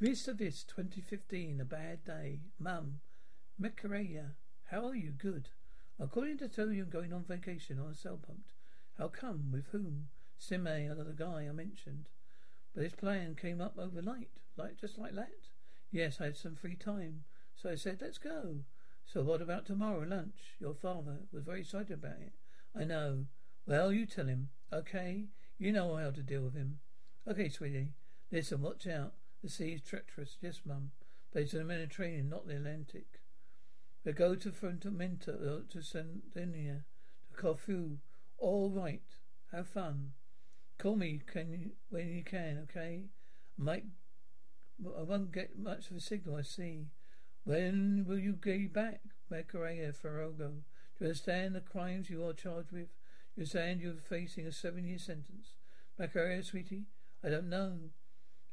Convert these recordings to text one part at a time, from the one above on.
Vis a vis 2015, a bad day. Mum, Macarena, how are you? Good. According to tell you, I'm going on vacation on a pumped. How come? With whom? Sime, another guy I mentioned. But this plan came up overnight, like just like that. Yes, I had some free time, so I said, let's go. So what about tomorrow lunch? Your father was very excited about it. I know. Well, you tell him. Okay? You know how to deal with him. Okay, sweetie. Listen, watch out. The sea is treacherous. Yes, mum. But it's the Mediterranean, not the Atlantic. We go to Fuerteventura, uh, to Sardinia, to Corfu. All right. Have fun. Call me can you, when you can, okay? I might. I won't get much of a signal, I see. When will you get back, Macarena Ferreiro? Do you understand the crimes you are charged with? You understand you're facing a seven-year sentence. Macarena, sweetie? I don't know.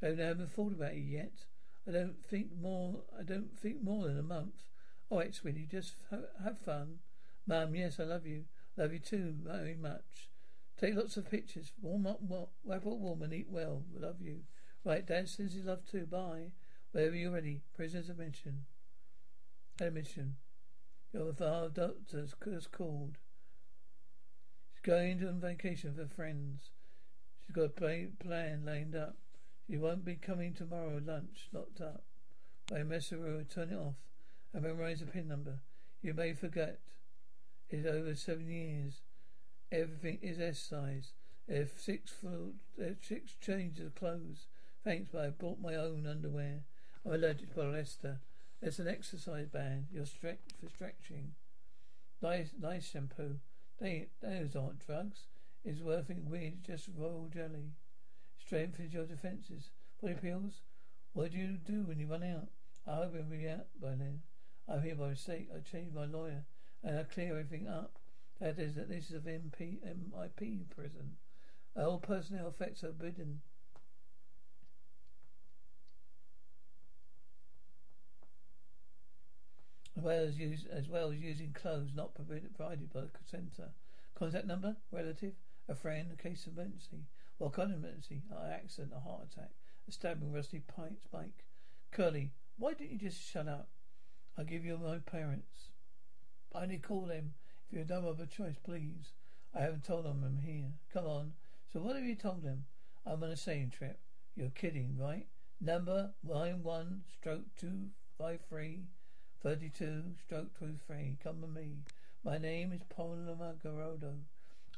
I haven't thought about it yet. I don't think more. I don't think more than a month. All right, sweetie, just ha- have fun. Mum, yes, I love you. Love you too, very much. Take lots of pictures. Warm up, wrap up warm and eat well. Love you. Right, Dad says he love too. Bye. Wherever you're ready. Prisoners of mission. Admission. Your father doctor has called. She's going on vacation with her friends. She's got a plan lined up. You won't be coming tomorrow lunch, locked up. By a messenger, turn it off and memorize the pin number. You may forget. It's over seven years. Everything is S size. There's six full, six changes of clothes. Thanks, but I bought my own underwear. I'm allergic to polyester. It's an exercise band. You're stretch for stretching. Nice, nice shampoo. They, those aren't drugs. It's worth it weird, just royal jelly. Strengthens your defences. Body pills? What do you do when you run out? I hope it'll be out by then. I'm here by mistake. I changed my lawyer and I clear everything up. That is that this is a MP, MIP prison. All personnel effects are forbidden. As well as, use, as well as using clothes not provided by the centre. Contact number, relative, a friend, a case of emergency. Of emergency? An accident, a heart attack, a stabbing, rusty spike. Curly, why didn't you just shut up? I'll give you my parents. I only call them if you have no other choice, please. I haven't told them I'm here. Come on. So what have you told them? I'm on a sailing trip. You're kidding, right? Number nine one stroke two five three thirty two stroke two three. Come with me. My name is Paloma Garodo.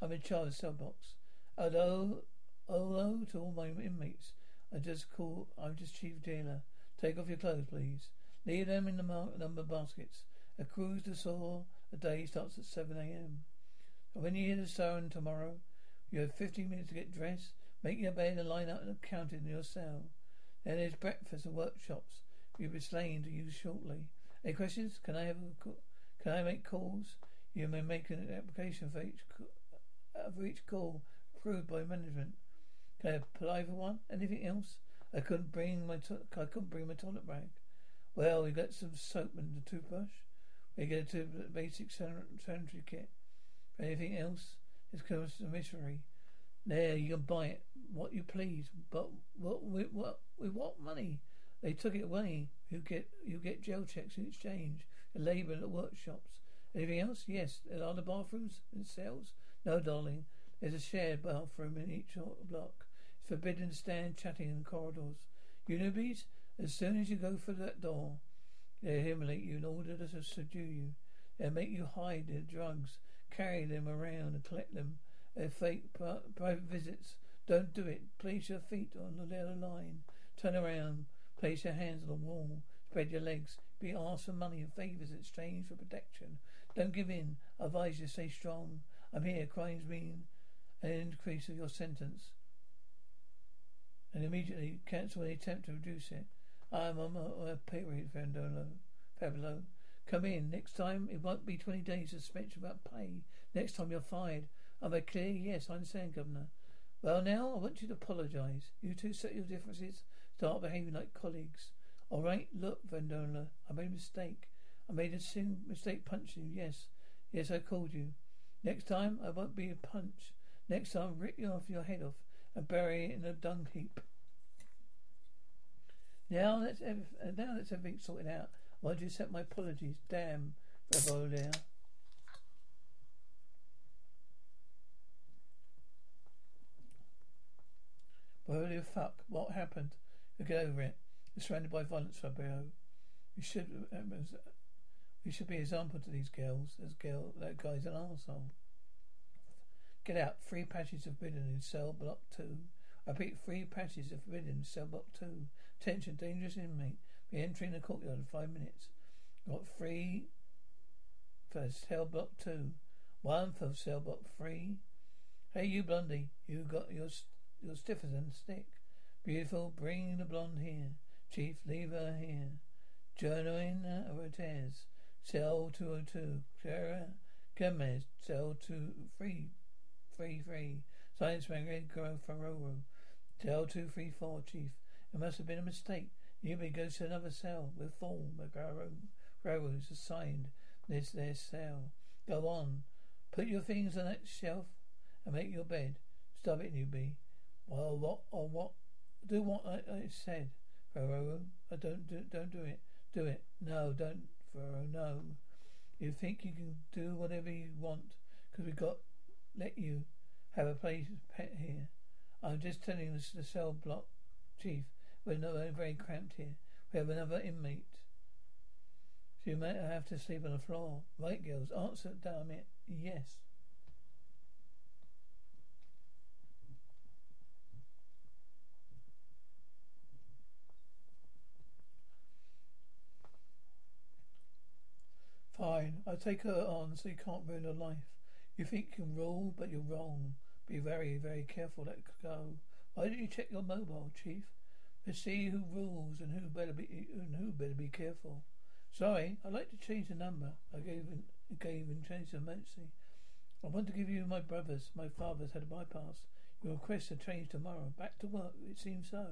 I'm in charge of cell box. Although Hello to all my inmates. I just call. I'm just chief jailer. Take off your clothes, please. Leave them in the mar- number baskets. A cruise to Seoul. The day starts at 7 a.m. When you hear the siren tomorrow, you have 15 minutes to get dressed, make your bed, and line up and count in your cell. Then there's breakfast and workshops you'll be slaying to use shortly. Any questions? Can I have a Can I make calls? You may make an application for each uh, for each call approved by management. Can I apply for one? Anything else? I couldn't bring my to- I couldn't bring my toilet bag. Well, we got some soap and a toothbrush. We get a basic sanitary kit. Anything else? It's commissary. There, you can buy it what you please, but what with what with what money? They took it away. You get you get jail checks in exchange. Labour at the workshops. Anything else? Yes. Are the bathrooms and cells? No, darling. There's a shared bathroom in each block. Forbidden stand chatting in corridors. You newbies, as soon as you go for that door, they humiliate you in order to subdue you. They make you hide their drugs, carry them around and collect them. Their fake private visits. Don't do it. Place your feet on the yellow line. Turn around. Place your hands on the wall. Spread your legs. Be asked for money and favours in exchange for protection. Don't give in. Advise you stay strong. I'm here. Crimes mean an increase of your sentence. And immediately cancel any attempt to reduce it. I'm on a, a period, Fandolo. Pablo. Come in. Next time it won't be twenty days of suspension without pay. Next time you're fired. Am I clear? Yes, I understand, Governor. Well now I want you to apologise. You two set your differences. Start behaving like colleagues. All right, look, Vandola, I made a mistake. I made a sin mistake punching you. Yes, yes, I called you. Next time, I won't be a punch. Next time, I'll rip you off your head off and bury it in a dung heap. Now that's uh, now that's everything sorted out. Why did you accept my apologies? Damn, Revolver. Holy fuck, what happened? You get over it. You're surrounded by violence, Fabio. You should we should be an example to these girls. This girl that guy's an arsehole. Get out. Three patches of forbidden in cell block two. I repeat, three patches of forbidden in cell block two. Attention, dangerous inmate. Be entering the courtyard in five minutes. Got three for cell block two. One for cell block three. Hey, you blondie, you got your you're stiffer than stick. Beautiful, bring the blonde here. Chief, leave her here. Journaling Ortez, cell 202. Clara Gomez, cell oh 233. Science man Edgar Ferreiro, cell 234, Chief. It must have been a mistake. You may go to another cell with full Magaro Ferreiro's assigned this their cell. Go on. Put your things on that shelf and make your bed. Stop it, newbie. Well, what or what? Do what I, I said, Ferreiro. I don't do don't do it. Do it. No, don't, Ferreiro. No. You think you can do whatever you want because we got let you have a place pet here. I'm just telling this to the cell block chief. We're not very cramped here. We have another inmate. So you might have to sleep on the floor. Right, girls? Answer, damn it. Yes. Fine, I take her on so you can't ruin her life. You think you can rule, but you're wrong. Be very, very careful. Let go. Why don't you check your mobile, Chief? To see who rules and who better be and who better be careful. Sorry, I'd like to change the number. I gave in, gave in change of emergency. I want to give you my brother's. My father's had a bypass. Your request to change tomorrow. Back to work. It seems so.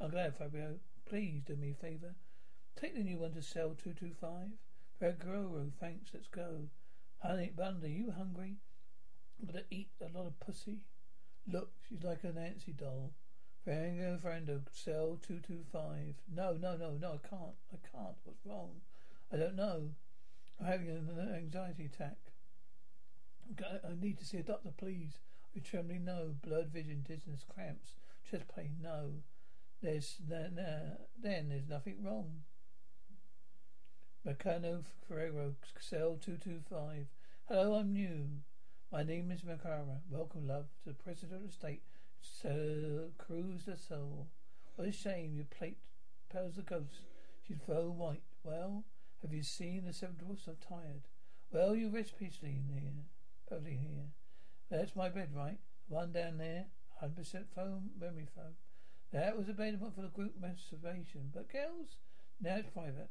I'm glad, Fabio. Please do me a favour. Take the new one to cell two two five. Ferreiro, thanks, let's go. Honey, Bundy, you hungry? Gonna eat a lot of pussy. Look, she's like a Nancy doll. Frango Frando, cell 225. No, no, no, no, I can't. I can't. What's wrong? I don't know. I'm having an anxiety attack. I need to see a doctor, please. I'm trembling, no. Blood vision, dizziness, cramps, chest pain, no. There's, then, uh, then there's nothing wrong. Macarena Ferreiro, cell 225. Hello, I'm new. My name is Macara. Welcome, love, to the President of the State, Sir Cruz the Soul. What a shame your plate pales the ghost. She's very white. Well, have you seen the seven dwarfs? I'm tired. Well, you rest peacefully in here. Perfectly here. That's my bed, right? One down there, 100% foam, memory foam. That was available for the group masturbation. But girls, now it's private.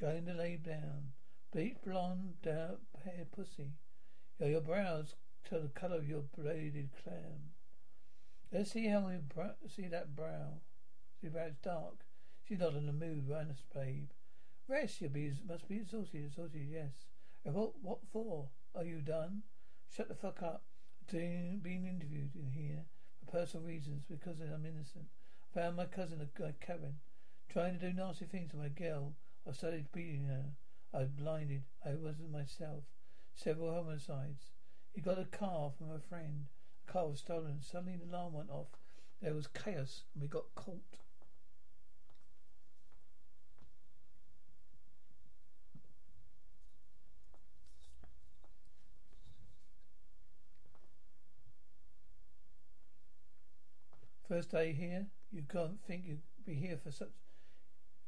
Going to lay down. Bleach blonde, dark hair pussy. Your, brows tell the colour of your braided clam. Let's see how we br- see that brow. See about it's dark. She's not in the mood, Rhinus babe. Rest, you be must be exhausted, exhausted, yes. And what what for? Are you done? Shut the fuck up. Being interviewed in here for personal reasons because I'm innocent. I found my cousin, uh, uh, a guy Kevin, trying to do nasty things to my girl I started beating her. I was blinded. I wasn't myself. Several homicides. He got a car from a friend. The car was stolen. Suddenly the alarm went off. There was chaos and we got caught. First day here, you can't think you'd be here for such.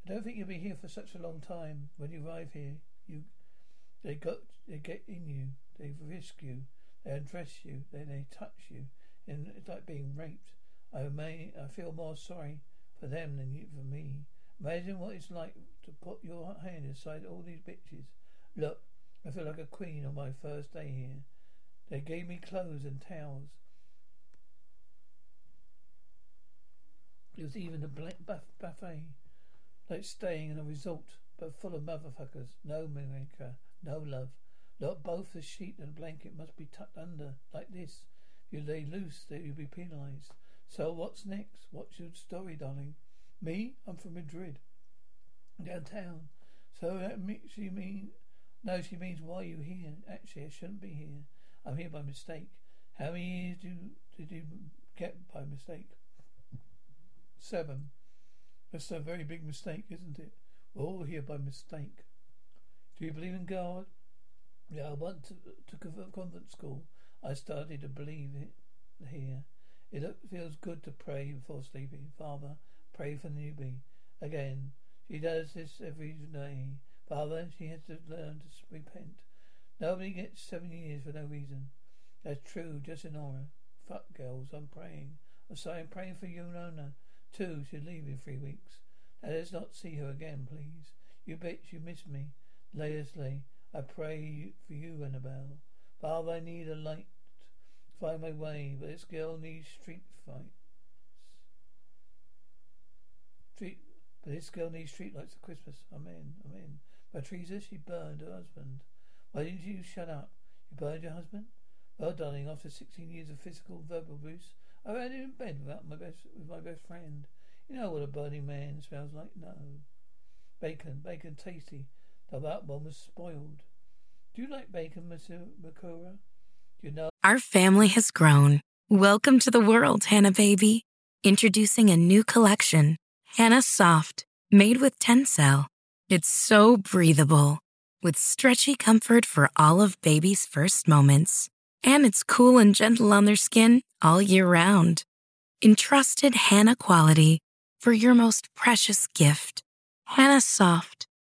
I don't think you'll be here for such a long time. When you arrive here, you they got they get in you, they risk you, they undress you, then they touch you, and it's like being raped. I may I feel more sorry for them than you for me. Imagine what it's like to put your hand inside all these bitches. Look, I feel like a queen on my first day here. They gave me clothes and towels. It was even a black buffet, like staying in a resort, but full of motherfuckers. No America, no love. Look, both the sheet and blanket must be tucked under, like this. If you lay loose, they will be penalized. So what's next? What's your story, darling? Me? I'm from Madrid. Downtown. So that me- she mean no, she means why are you here? Actually, I shouldn't be here. I'm here by mistake. How many years do, did you get by mistake? Seven. That's a very big mistake, isn't it? We're all here by mistake. Do you believe in God? Yeah, I went to, to convent school. I started to believe it here. It feels good to pray before sleeping. Father, pray for the newbie. Again, she does this every day. Father, she has to learn to repent. Nobody gets seven years for no reason. That's true, just in aura. Fuck girls, I'm praying. I'm sorry, I'm praying for you, Nona. Two, she'll leave in three weeks. Now let's not see her again, please. You bitch, you miss me. Leslie, I pray for you, Annabelle. Father, I need a light to find my way, but this girl needs street fights. Street, but this girl needs street lights for Christmas. Amen, amen. Patricia, she burned her husband. Why didn't you shut up? You burned your husband? Well, darling, after 16 years of physical verbal abuse, I ran in bed without my best with my best friend. You know what a burning man smells like? No. Bacon, bacon tasty. Though that one was spoiled. Do you like bacon, Monsieur Makura? You know Our family has grown. Welcome to the world, Hannah baby. Introducing a new collection, Hannah Soft, made with Tencel. It's so breathable, with stretchy comfort for all of baby's first moments. And it's cool and gentle on their skin all year round. Entrusted Hannah quality for your most precious gift. Hannah Soft,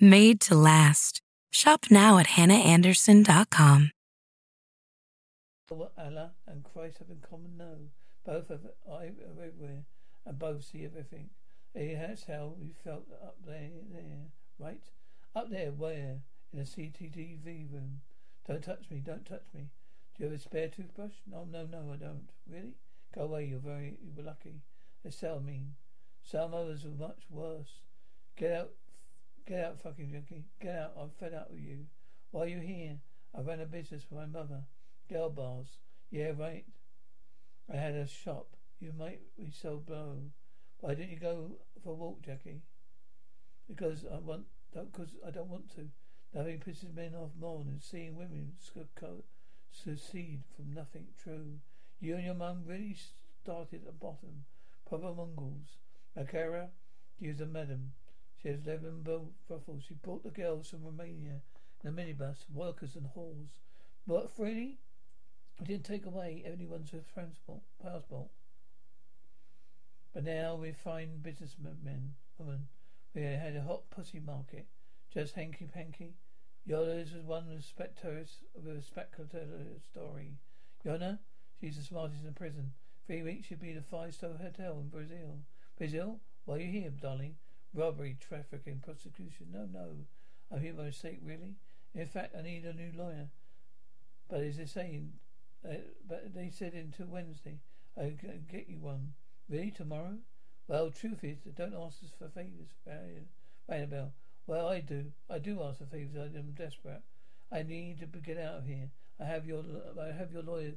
made to last. Shop now at hannahanderson.com. Allah and Christ have in common? No. Both have eye everywhere and both see everything. That's how we felt up there, there, right? Up there, where? In a CCTV room. Don't touch me, don't touch me. Do you have a spare toothbrush? No, no, no, I don't. Really? Go away, you're very, you were lucky. They sell mean. Some others were much worse. Get out, get out, fucking junkie. Get out, I'm fed up with you. Why are you here? I ran a business for my mother. Girl bars. Yeah, right. I had a shop. You might be so blow. Why didn't you go for a walk, Jackie? Because I want, because I don't want to. Nothing pisses men off more than seeing women succeed from nothing true. You and your mum really started at bottom. Proper Mongols. Makara, is a madam. She has eleven ruffles. She brought the girls from Romania in a minibus, workers and whores. But really? We didn't take away anyone's transport passport. But now we find businessmen, women. We had a hot pussy market. Just hanky panky. Yoda's was one of the spectators of a spectacular story. Yona, she's the smartest in prison. Three weeks she'll be the five star hotel in Brazil. Brazil? Why are you here, darling? Robbery, trafficking, prosecution. No, no. I'm here by mistake, really. In fact, I need a new lawyer. But as they say, uh, but they said until Wednesday, I can get you one. Really, tomorrow? Well, truth is, don't ask us for favours, Annabelle. Well, I do. I do ask for favours. I am desperate. I need to get out of here. I have your I have your lawyer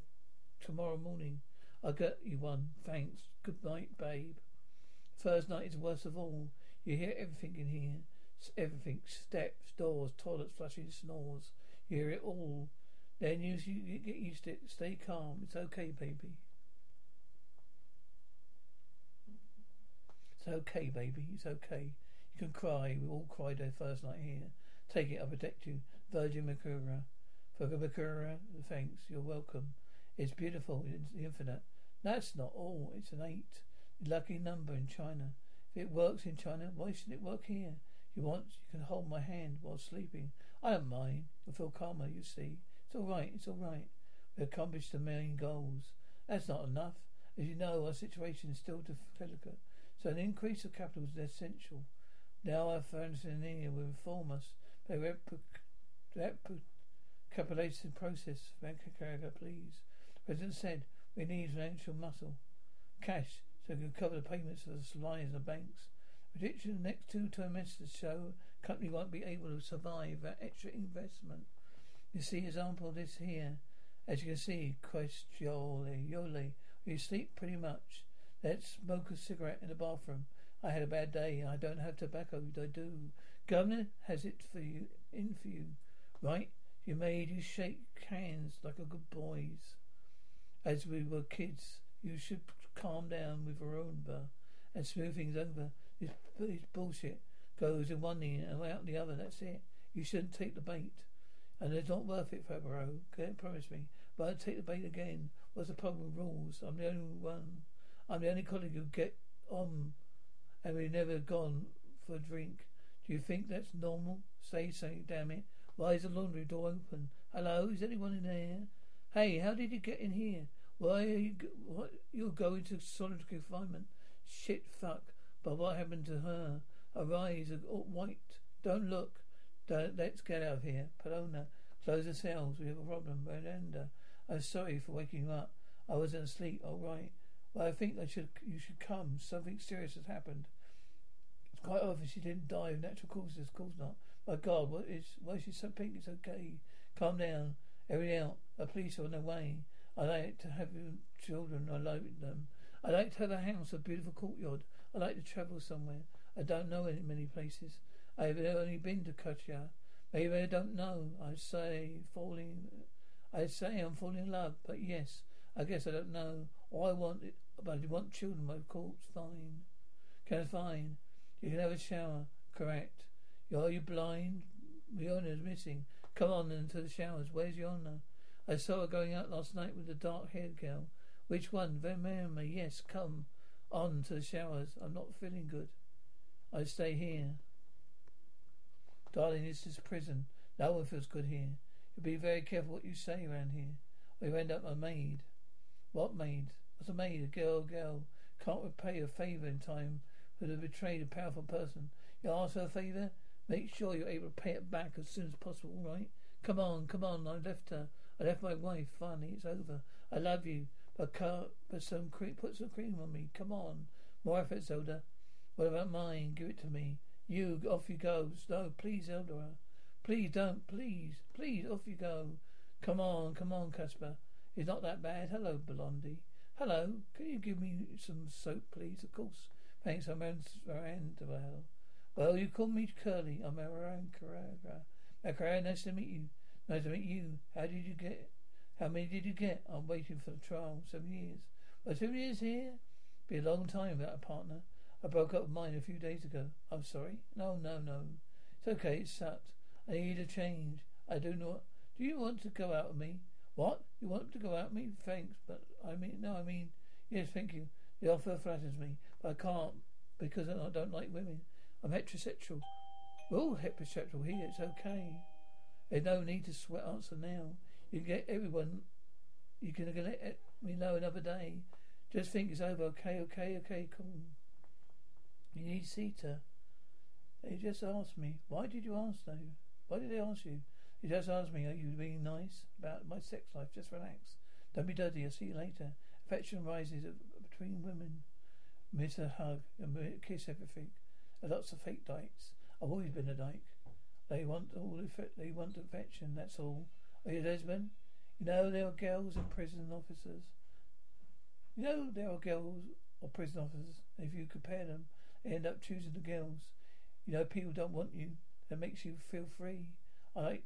tomorrow morning. I'll get you one. Thanks. Good night, babe. First night is worst of all. You hear everything in here. Everything. Steps, doors, toilets, flushing, snores. You hear it all. Then you, you get used to it. Stay calm. It's okay, baby. It's okay, baby. It's okay. You can cry. We all cried our first night here. Take it. I protect you. Virgin Makura. For Makura, thanks. You're welcome. It's beautiful. It's infinite. That's not all. It's an eight. Lucky number in China. If it works in China, why shouldn't it work here? You want, you can hold my hand while sleeping. I don't mind. You'll feel calmer, you see. It's all right. It's all right. We accomplished the main goals. That's not enough. As you know, our situation is still delicate. So an increase of capital is essential. Now our friends in India will inform us They capitalization process. Vankakaraga, please. The President said we need financial muscle, cash, so we can cover the payments of the suppliers and the banks. Prediction the next two trimesters show the company won't be able to survive that extra investment. You see example of this here. As you can see, Christ Yole, we sleep pretty much. Let's smoke a cigarette in the bathroom. I had a bad day. I don't have tobacco. I do. Governor has it for you, in for you, right? You made you shake hands like a good boys. As we were kids, you should calm down with Arumba and smooth things over. This, this bullshit goes in one ear and out the other. That's it. You shouldn't take the bait. And it's not worth it, Fabro. Okay, promise me. But I'd take the bait again. What's the problem with rules? I'm the only one. I'm the only colleague who get on and we've never gone for a drink. Do you think that's normal? Say something, damn it. Why is the laundry door open? Hello, is anyone in there? Hey, how did you get in here? Why are you, what, you're going to solitary confinement? Shit, fuck. But what happened to her? Eyes are white. Don't look. Don't, let's get out of here. Palona, close the cells. We have a problem. Miranda, I'm sorry for waking you up. I wasn't asleep. All right. Well, I think I should. You should come. Something serious has happened. It's quite obvious she didn't die of natural causes. Of course not. My God, what is? Why is she so pink? It's okay. Calm down. Everything out. A police are on their way. I like to have children. I like them. I like to have a house, a beautiful courtyard. I like to travel somewhere. I don't know any many places. I have only been to Kutcha. Maybe I don't know. I say falling. I say I'm falling in love, but yes, I guess I don't know. All I want it but you want children, My course, fine. Can I fine? You can have a shower. Correct. Are you blind? Leona's missing. Come on into the showers. Where's Yona? I saw her going out last night with the dark haired girl. Which one? Vermeer Yes, come on to the showers. I'm not feeling good. I stay here. Darling, this is prison. No one feels good here. You be very careful what you say around here. Or you end up a maid. What maid? What's a maid? A girl, girl. Can't repay a favour in time for the betrayed a powerful person. You ask her a favour? Make sure you're able to pay it back as soon as possible, right? Come on, come on. I left her. I left my wife. Finally, it's over. I love you. But car, put some cream, put some cream on me. Come on. More effort, Zelda. What about mine? Give it to me. You, off you go. No, please, Eldora. Please don't. Please, please, off you go. Come on, come on, Casper. It's not that bad. Hello, Blondie. Hello, can you give me some soap, please? Of course. Thanks, I'm Miranda. Uh, well, you call me Curly. I'm. Carrera, nice to meet you. Nice to meet you. How did you get? How many did you get? I'm waiting for the trial. Seven years. But seven years here? Be a long time without a partner. I broke up with mine a few days ago. I'm sorry. No, no, no. It's okay. It's sucked. I need a change. I do not. Do you want to go out with me? What? You want to go out with me? Thanks, but I mean, no, I mean, yes, thank you. The offer flatters me, but I can't because I don't like women. I'm heterosexual. We're heterosexual here. It's okay. There's no need to sweat answer now. You can get everyone. You can let eh, me know another day. Just think it's over. Okay, okay, okay, cool. You need Sita. They just asked me. Why did you ask though? Why did they ask you? He just asked me, are you being nice about my sex life? Just relax. Don't be dirty. I'll see you later. Affection rises between women. miss a hug, and kiss everything. Lots of fake dykes. I've always been a dyke. They want all they want affection, that's all. Oh, are you Desmond? You know there are girls and prison officers. You know there are girls or prison officers. If you compare them, they end up choosing the girls. You know people don't want you. That makes you feel free. I like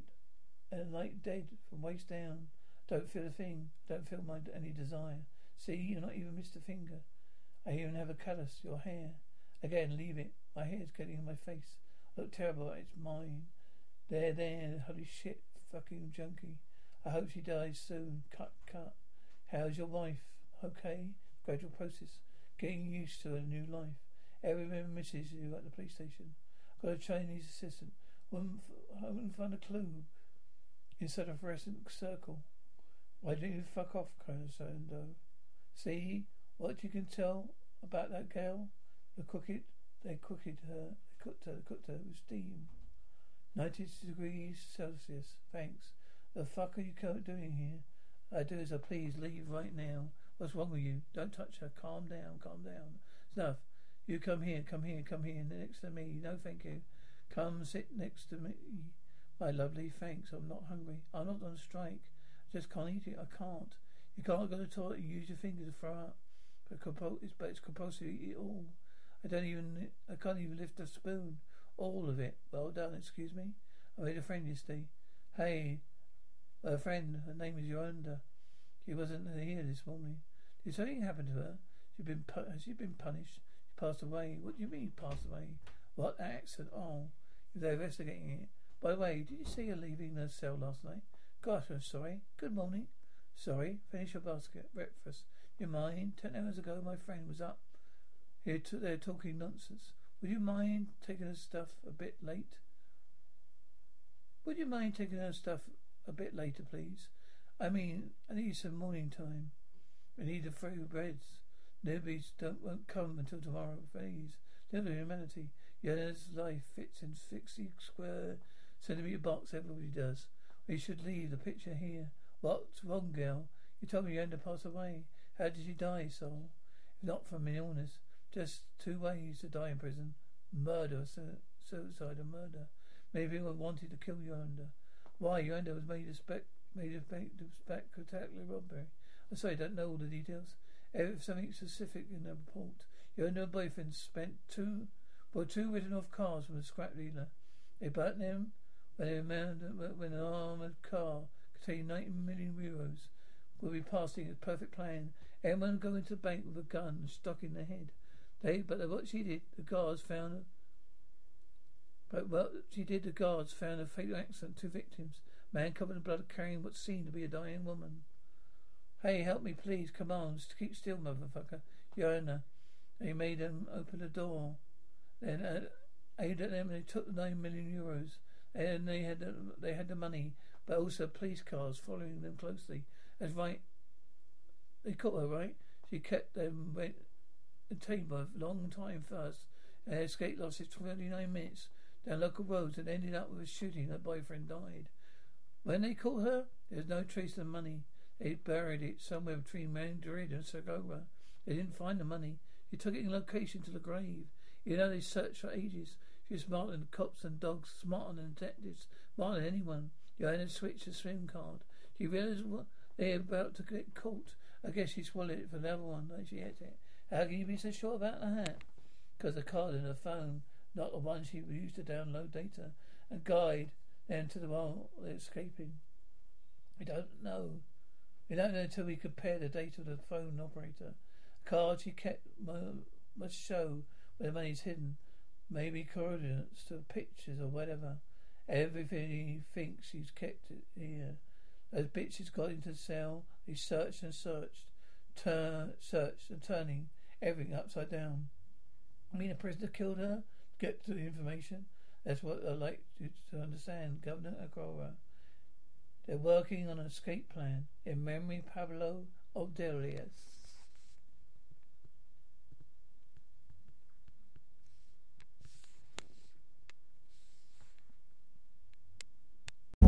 and like dead from waist down. Don't feel a thing. Don't feel my any desire. See, you're not even missed a finger. I even have a callus. Your hair. Again, leave it. My hair's getting in my face. I look terrible. It's mine. There, there. Holy shit, fucking junkie. I hope she dies soon. Cut, cut. How's your wife? Okay. Gradual process. Getting used to a new life. Everyone misses you at the police station. Got a Chinese assistant. Wouldn't, I wouldn't find a clue inside a fluorescent circle. Why don't you fuck off, Colonel Sando? See what you can tell about that girl? The they cooked her, they cooked her, they cooked her with steam. Ninety degrees Celsius. Thanks. The fuck are you doing here? I do as I please. Leave right now. What's wrong with you? Don't touch her. Calm down. Calm down. Snuff. You come here. Come here. Come here. Next to me. No, thank you. Come sit next to me. My lovely, thanks. I'm not hungry. I'm not on strike. I just can't eat it. I can't. You can't go to the toilet and use your fingers to throw up. But, compul- it's, but it's compulsory eat it all. I don't even. I can't even lift a spoon. All of it. Well done. Excuse me. I made a friend yesterday. Hey, a friend, her name is Yolanda. She wasn't here this morning. Did something happen to her? She been pu- she been punished? She passed away. What do you mean passed away? What accident? Oh, they're investigating it. By the way, did you see her leaving the cell last night? Gosh, I'm sorry. Good morning. Sorry. Finish your basket. Breakfast. You mind? Ten hours ago, my friend was up here. T- they're talking nonsense. Would you mind taking her stuff a bit late? Would you mind taking her stuff a bit later, please. I mean, I need some morning time. We need a few breads. Nobody's don't won't come until tomorrow, please. Little humanity. Yes, life fits in sixty square centimeter box. Everybody does. We should leave the picture here. What's wrong, girl? You told me you had to pass away. How did you die, soul? If not from an illness, just two ways to die in prison: murder, su- suicide, or murder. Maybe people wanted to kill you. Why, Yolanda was made a spec made a spectacular robbery. I'm sorry, I don't know all the details. If something specific in the report. Your new boyfriend spent two bought two written off cars from a scrap dealer. They bought them when they when an armoured car containing ninety million euros will be passing a perfect plan. Everyone go into the bank with a gun stuck in their head. They but what she did, the guards found but what she did, the guards found a fatal accident, two victims. Man covered in blood carrying what seemed to be a dying woman. Hey, help me, please. Come on. Keep still, motherfucker. Yona. They made them open the door. Then uh, aimed at them and they took the nine million euros. And they had the, they had the money, but also police cars following them closely. That's right. They caught her, right? She kept them went by a long time first. And escape lasted 29 minutes down local roads and ended up with a shooting. Her boyfriend died. When they caught her, there was no trace of the money. They buried it somewhere between Madrid and Segovia. They didn't find the money. She took it in location to the grave. You know, they searched for ages. She was smarter than cops and dogs, smarter than detectives, smarter than anyone. Joanna switched the SIM card. She realized what they were about to get caught. I guess she swallowed it for the other one, she ate it. How can you be so sure about that? Because the card in her phone not the one she used to download data and guide them to the one they're escaping. We don't know. We don't know until we compare the data of the phone operator. The card she kept must show where the money's hidden. Maybe coordinates to pictures or whatever. Everything he thinks she's kept it here. Those bitches got into the cell. He searched and searched, turn, searched and turning everything upside down. I mean, a prisoner killed her to get to the information. That's what I'd like you to understand, Governor Aguirre. They're working on an escape plan in memory Pablo Ordelias.